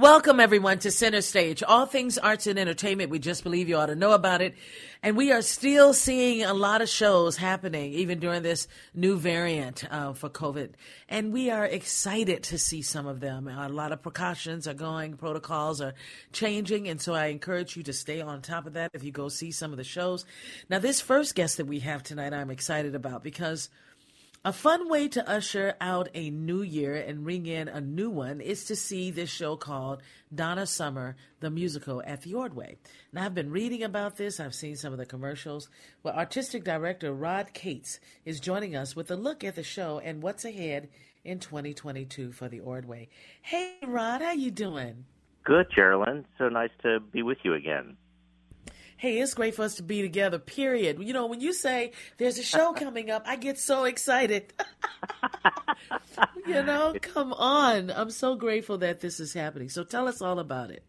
Welcome, everyone, to Center Stage. All things arts and entertainment. We just believe you ought to know about it. And we are still seeing a lot of shows happening, even during this new variant uh, for COVID. And we are excited to see some of them. A lot of precautions are going, protocols are changing. And so I encourage you to stay on top of that if you go see some of the shows. Now, this first guest that we have tonight, I'm excited about because a fun way to usher out a new year and ring in a new one is to see this show called Donna Summer, the musical at the Ordway. Now, I've been reading about this, I've seen some of the commercials. Well, artistic director Rod Kaats is joining us with a look at the show and what's ahead in 2022 for the Ordway. Hey, Rod, how you doing? Good, Geraldine. So nice to be with you again hey, it's great for us to be together, period. You know, when you say there's a show coming up, I get so excited. you know, come on. I'm so grateful that this is happening. So tell us all about it.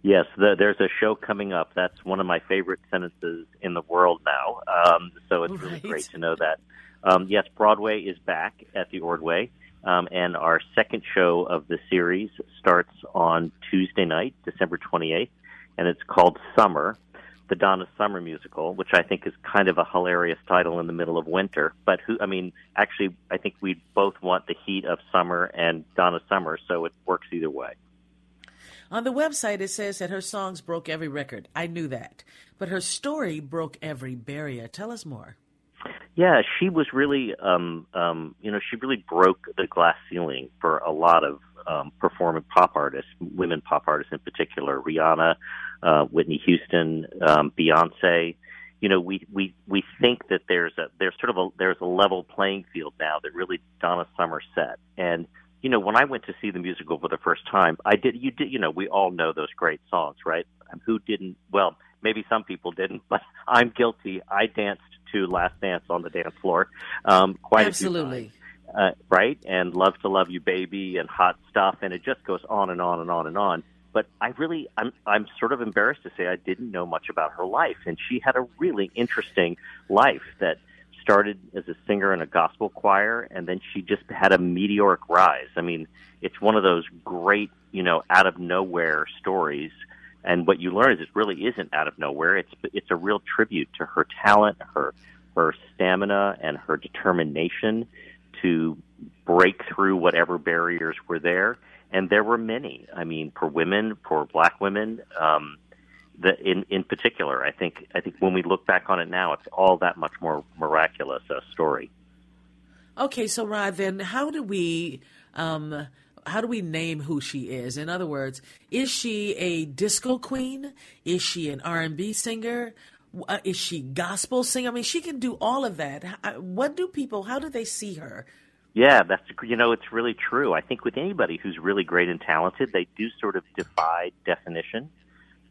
Yes, the, there's a show coming up. That's one of my favorite sentences in the world now. Um, so it's right. really great to know that. Um, yes, Broadway is back at the Ordway. Um, and our second show of the series starts on Tuesday night, December 28th, and it's called Summer the Donna Summer musical, which I think is kind of a hilarious title in the middle of winter. But who, I mean, actually, I think we both want the heat of summer and Donna Summer, so it works either way. On the website, it says that her songs broke every record. I knew that. But her story broke every barrier. Tell us more. Yeah, she was really, um, um, you know, she really broke the glass ceiling for a lot of um, performing pop artists, women pop artists in particular, Rihanna, uh, Whitney Houston, um, Beyonce. You know, we we we think that there's a there's sort of a there's a level playing field now that really Donna Summer set. And you know, when I went to see the musical for the first time, I did you did you know we all know those great songs, right? Who didn't? Well, maybe some people didn't, but I'm guilty. I danced to Last Dance on the dance floor um, quite absolutely. Uh, right? And Love to Love You Baby and Hot Stuff, and it just goes on and on and on and on. But I really, I'm, I'm sort of embarrassed to say I didn't know much about her life, and she had a really interesting life that started as a singer in a gospel choir, and then she just had a meteoric rise. I mean, it's one of those great, you know, out of nowhere stories. And what you learn is it really isn't out of nowhere. It's it's a real tribute to her talent, her her stamina, and her determination to break through whatever barriers were there, and there were many. I mean, for women, for black women, um, the, in in particular, I think I think when we look back on it now, it's all that much more miraculous a story. Okay, so Rod, then how do we? Um, how do we name who she is? In other words, is she a disco queen? Is she an R and B singer? Is she gospel singer? I mean, she can do all of that. What do people? How do they see her? Yeah, that's you know it's really true. I think with anybody who's really great and talented, they do sort of defy definition.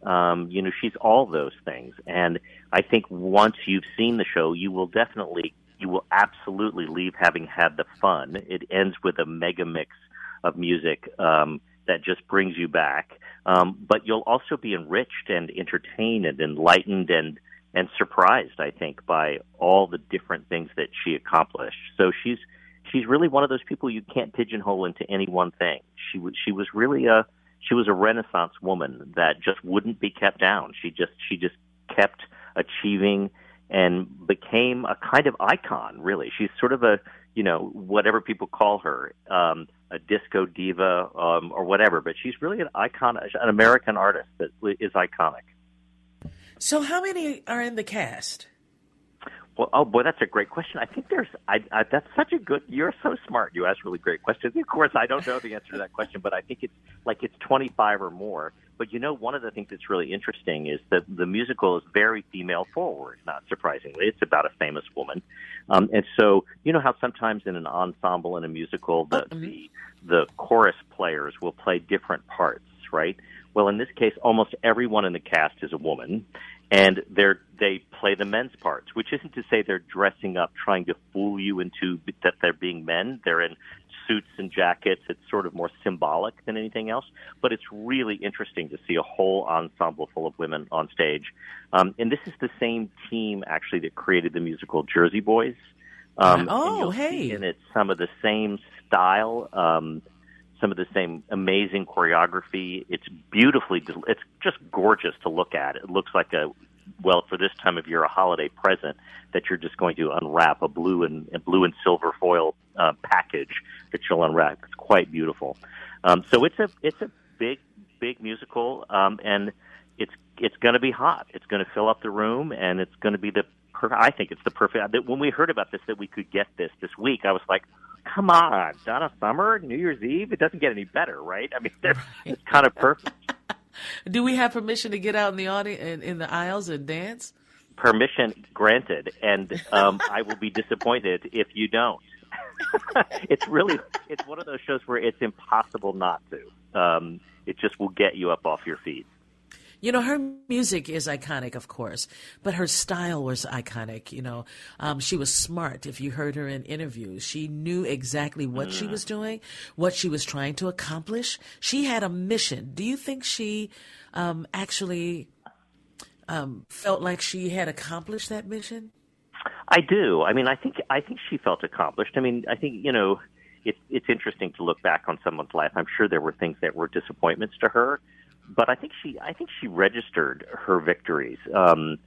Um, you know, she's all those things, and I think once you've seen the show, you will definitely, you will absolutely leave having had the fun. It ends with a mega mix of music um, that just brings you back, um, but you'll also be enriched and entertained and enlightened and and surprised, I think, by all the different things that she accomplished. So she's she's really one of those people you can't pigeonhole into any one thing. She was she was really a she was a renaissance woman that just wouldn't be kept down. She just she just kept achieving and became a kind of icon really. She's sort of a you know, whatever people call her, um, a disco diva um, or whatever. But she's really an icon, an American artist that is iconic. So, how many are in the cast? Well, oh boy, that's a great question. I think there's. I, I, that's such a good. You're so smart. You ask really great questions. Of course, I don't know the answer to that question, but I think it's like it's 25 or more. But you know, one of the things that's really interesting is that the musical is very female forward. Not surprisingly, it's about a famous woman, um, and so you know how sometimes in an ensemble in a musical, the mm-hmm. the, the chorus players will play different parts, right? Well, in this case, almost everyone in the cast is a woman, and they're they play the men's parts, which isn't to say they're dressing up trying to fool you into that they're being men. They're in suits and jackets. It's sort of more symbolic than anything else, but it's really interesting to see a whole ensemble full of women on stage. Um, and this is the same team actually that created the musical Jersey Boys. Um, oh, hey! and it's some of the same style. Um, some of the same amazing choreography. It's beautifully, it's just gorgeous to look at. It looks like a, well, for this time of year, a holiday present that you're just going to unwrap a blue and a blue and silver foil uh, package that you'll unwrap. It's quite beautiful. Um, so it's a it's a big big musical, um, and it's it's going to be hot. It's going to fill up the room, and it's going to be the perfect. I think it's the perfect. When we heard about this, that we could get this this week, I was like, come on, Donna Summer, New Year's Eve. It doesn't get any better, right? I mean, it's kind of perfect. Do we have permission to get out in the audience in, in the aisles and dance? Permission granted, and um, I will be disappointed if you don't. it's really it's one of those shows where it's impossible not to. Um, it just will get you up off your feet. You know, her music is iconic, of course, but her style was iconic. You know, um, she was smart. If you heard her in interviews, she knew exactly what mm. she was doing, what she was trying to accomplish. She had a mission. Do you think she um, actually um, felt like she had accomplished that mission? I do. I mean, I think I think she felt accomplished. I mean, I think you know, it's it's interesting to look back on someone's life. I'm sure there were things that were disappointments to her, but I think she I think she registered her victories. Um,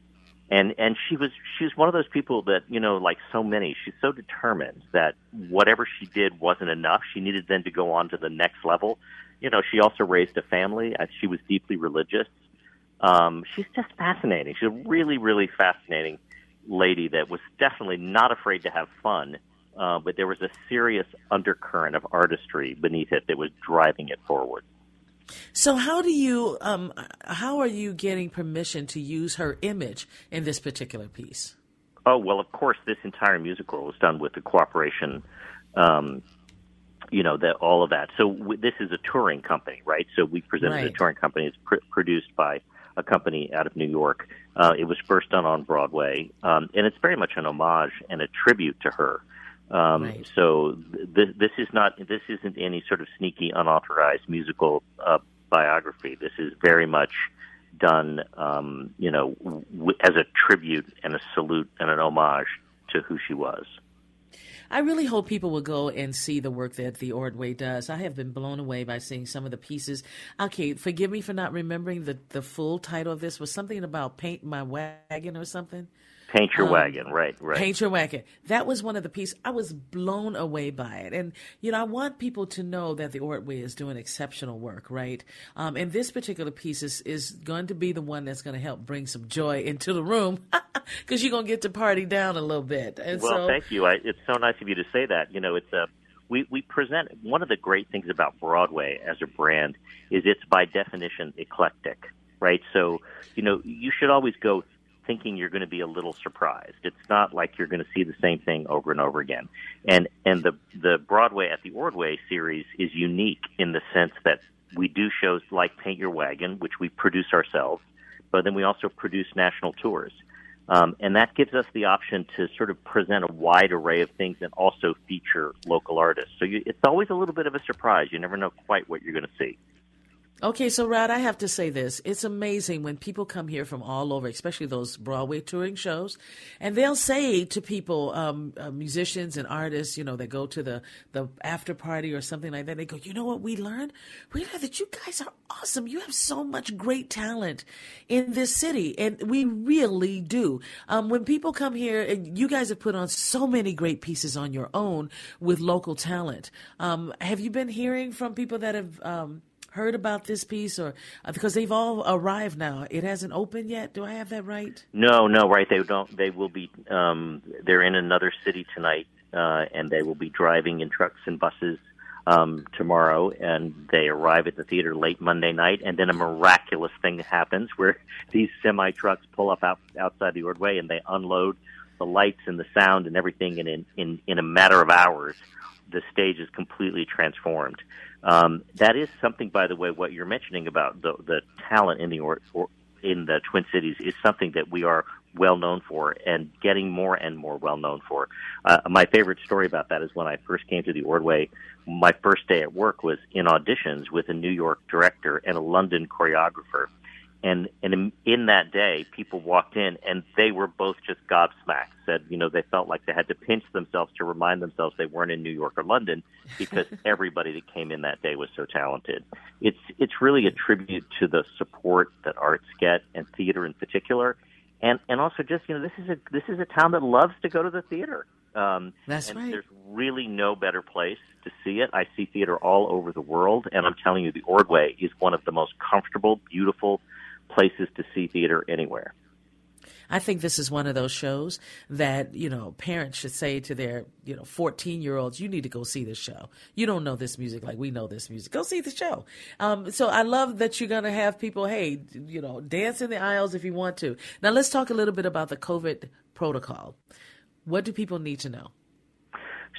and and she was she was one of those people that you know like so many she's so determined that whatever she did wasn't enough. She needed then to go on to the next level. You know she also raised a family she was deeply religious. Um she's just fascinating. She's a really really fascinating lady that was definitely not afraid to have fun uh, but there was a serious undercurrent of artistry beneath it that was driving it forward so how do you um, how are you getting permission to use her image in this particular piece? Oh well, of course, this entire musical was done with the cooperation, um, you know, that all of that. So w- this is a touring company, right? So we presented right. a touring company. It's pr- produced by a company out of New York. Uh, it was first done on Broadway, um, and it's very much an homage and a tribute to her. Um, right. So th- this is not this isn't any sort of sneaky, unauthorized musical uh, biography. This is very much done, um, you know, w- as a tribute and a salute and an homage to who she was. I really hope people will go and see the work that the Ordway does. I have been blown away by seeing some of the pieces. Okay, forgive me for not remembering the the full title of this was something about paint my wagon or something. Paint your um, wagon, right, right. Paint your wagon. That was one of the pieces. I was blown away by it. And, you know, I want people to know that the Ordway is doing exceptional work, right? Um, and this particular piece is, is going to be the one that's going to help bring some joy into the room because you're going to get to party down a little bit. And well, so, thank you. I, it's so nice of you to say that. You know, it's a, we, we present one of the great things about Broadway as a brand is it's by definition eclectic, right? So, you know, you should always go thinking you're going to be a little surprised. It's not like you're going to see the same thing over and over again. And and the the Broadway at the Ordway series is unique in the sense that we do shows like Paint Your Wagon, which we produce ourselves, but then we also produce national tours. Um, and that gives us the option to sort of present a wide array of things and also feature local artists. So you, it's always a little bit of a surprise. You never know quite what you're going to see. Okay, so Rod, I have to say this. It's amazing when people come here from all over, especially those Broadway touring shows, and they'll say to people, um, uh, musicians and artists, you know, they go to the, the after party or something like that, they go, you know what we learned? We learned that you guys are awesome. You have so much great talent in this city, and we really do. Um, when people come here, and you guys have put on so many great pieces on your own with local talent. Um, have you been hearing from people that have um, heard about this piece, or uh, because they've all arrived now? It hasn't opened yet. Do I have that right? No, no, right. They don't. They will be. Um, they're in another city tonight, uh, and they will be driving in trucks and buses um, tomorrow, and they arrive at the theater late Monday night, and then a miraculous thing happens where these semi trucks pull up out, outside the Ordway and they unload the lights and the sound and everything, and in in, in a matter of hours, the stage is completely transformed. Um, that is something, by the way, what you're mentioning about the the talent in the or, or in the Twin Cities is something that we are well known for and getting more and more well known for. Uh, my favorite story about that is when I first came to the Ordway, my first day at work was in auditions with a New York director and a London choreographer. And, and in, in that day, people walked in and they were both just gobsmacked. Said, you know, they felt like they had to pinch themselves to remind themselves they weren't in New York or London because everybody that came in that day was so talented. It's it's really a tribute to the support that arts get and theater in particular, and and also just you know this is a this is a town that loves to go to the theater. Um, That's and right. There's really no better place to see it. I see theater all over the world, and I'm telling you, the Ordway is one of the most comfortable, beautiful places to see theater anywhere. I think this is one of those shows that, you know, parents should say to their, you know, 14 year olds, you need to go see this show. You don't know this music like we know this music. Go see the show. Um, so I love that you're going to have people, hey, you know, dance in the aisles if you want to. Now let's talk a little bit about the COVID protocol. What do people need to know?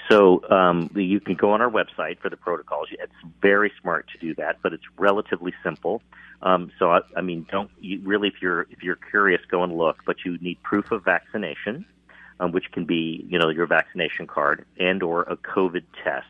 So um, you can go on our website for the protocols. It's very smart to do that, but it's relatively simple. Um, so I, I mean, don't you, really if you're if you're curious, go and look. But you need proof of vaccination, um, which can be you know your vaccination card and or a COVID test.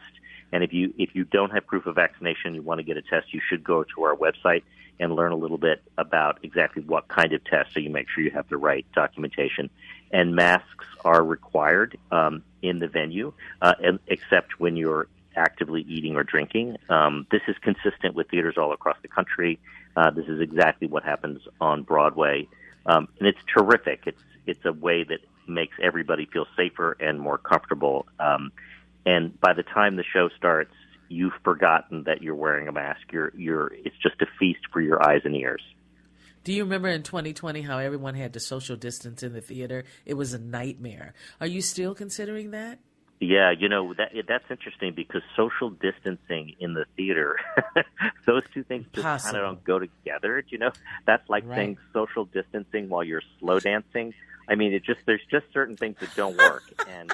And if you if you don't have proof of vaccination, you want to get a test, you should go to our website and learn a little bit about exactly what kind of test, so you make sure you have the right documentation. And masks are required um, in the venue, uh, and, except when you're actively eating or drinking. Um, this is consistent with theaters all across the country. Uh, this is exactly what happens on Broadway, um, and it's terrific. It's it's a way that makes everybody feel safer and more comfortable. Um, and by the time the show starts, you've forgotten that you're wearing a mask. You're you're it's just a feast for your eyes and ears. Do you remember in 2020 how everyone had to social distance in the theater? It was a nightmare. Are you still considering that? Yeah, you know that that's interesting because social distancing in the theater, those two things just kind of don't go together. You know, that's like right. saying social distancing while you're slow dancing. I mean, it just there's just certain things that don't work, and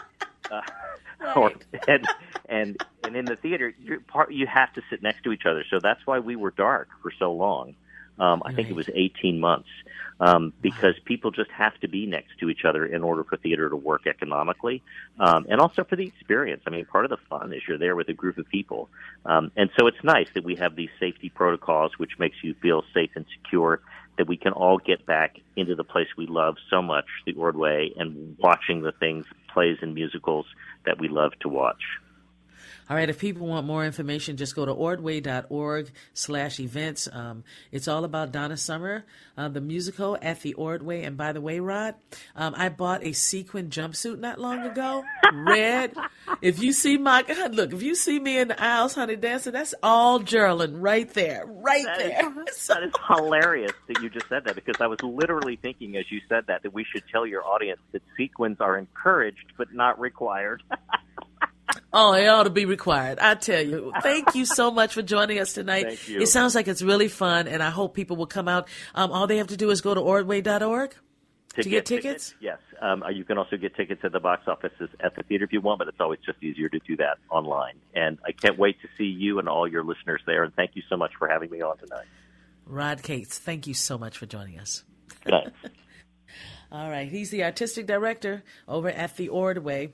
uh, right. or, and and and in the theater, you part you have to sit next to each other. So that's why we were dark for so long. Um, I right. think it was 18 months um, because people just have to be next to each other in order for theater to work economically, um, and also for the experience. I mean, part of the fun is you're there with a group of people, um, and so it's nice that we have these safety protocols, which makes you feel safe and secure. That we can all get back into the place we love so much, the Ordway, and watching the things, plays and musicals that we love to watch. All right, if people want more information, just go to ordway.org slash events. Um, it's all about Donna Summer, uh, the musical at the Ordway. And by the way, Rod, um, I bought a sequin jumpsuit not long ago, red. if you see my, God, look, if you see me in the aisles, honey, dancing, that's all Geraldine right there, right that there. Is, that is hilarious that you just said that because I was literally thinking as you said that, that we should tell your audience that sequins are encouraged but not required. Oh, it ought to be required. I tell you. Thank you so much for joining us tonight. Thank you. It sounds like it's really fun, and I hope people will come out. Um, all they have to do is go to ordway.org to, to get, tickets? tickets? Yes. Um, uh, you can also get tickets at the box offices at the theater if you want, but it's always just easier to do that online. And I can't wait to see you and all your listeners there. And thank you so much for having me on tonight. Rod Kaats, thank you so much for joining us. Thanks. all right. He's the artistic director over at the Ordway.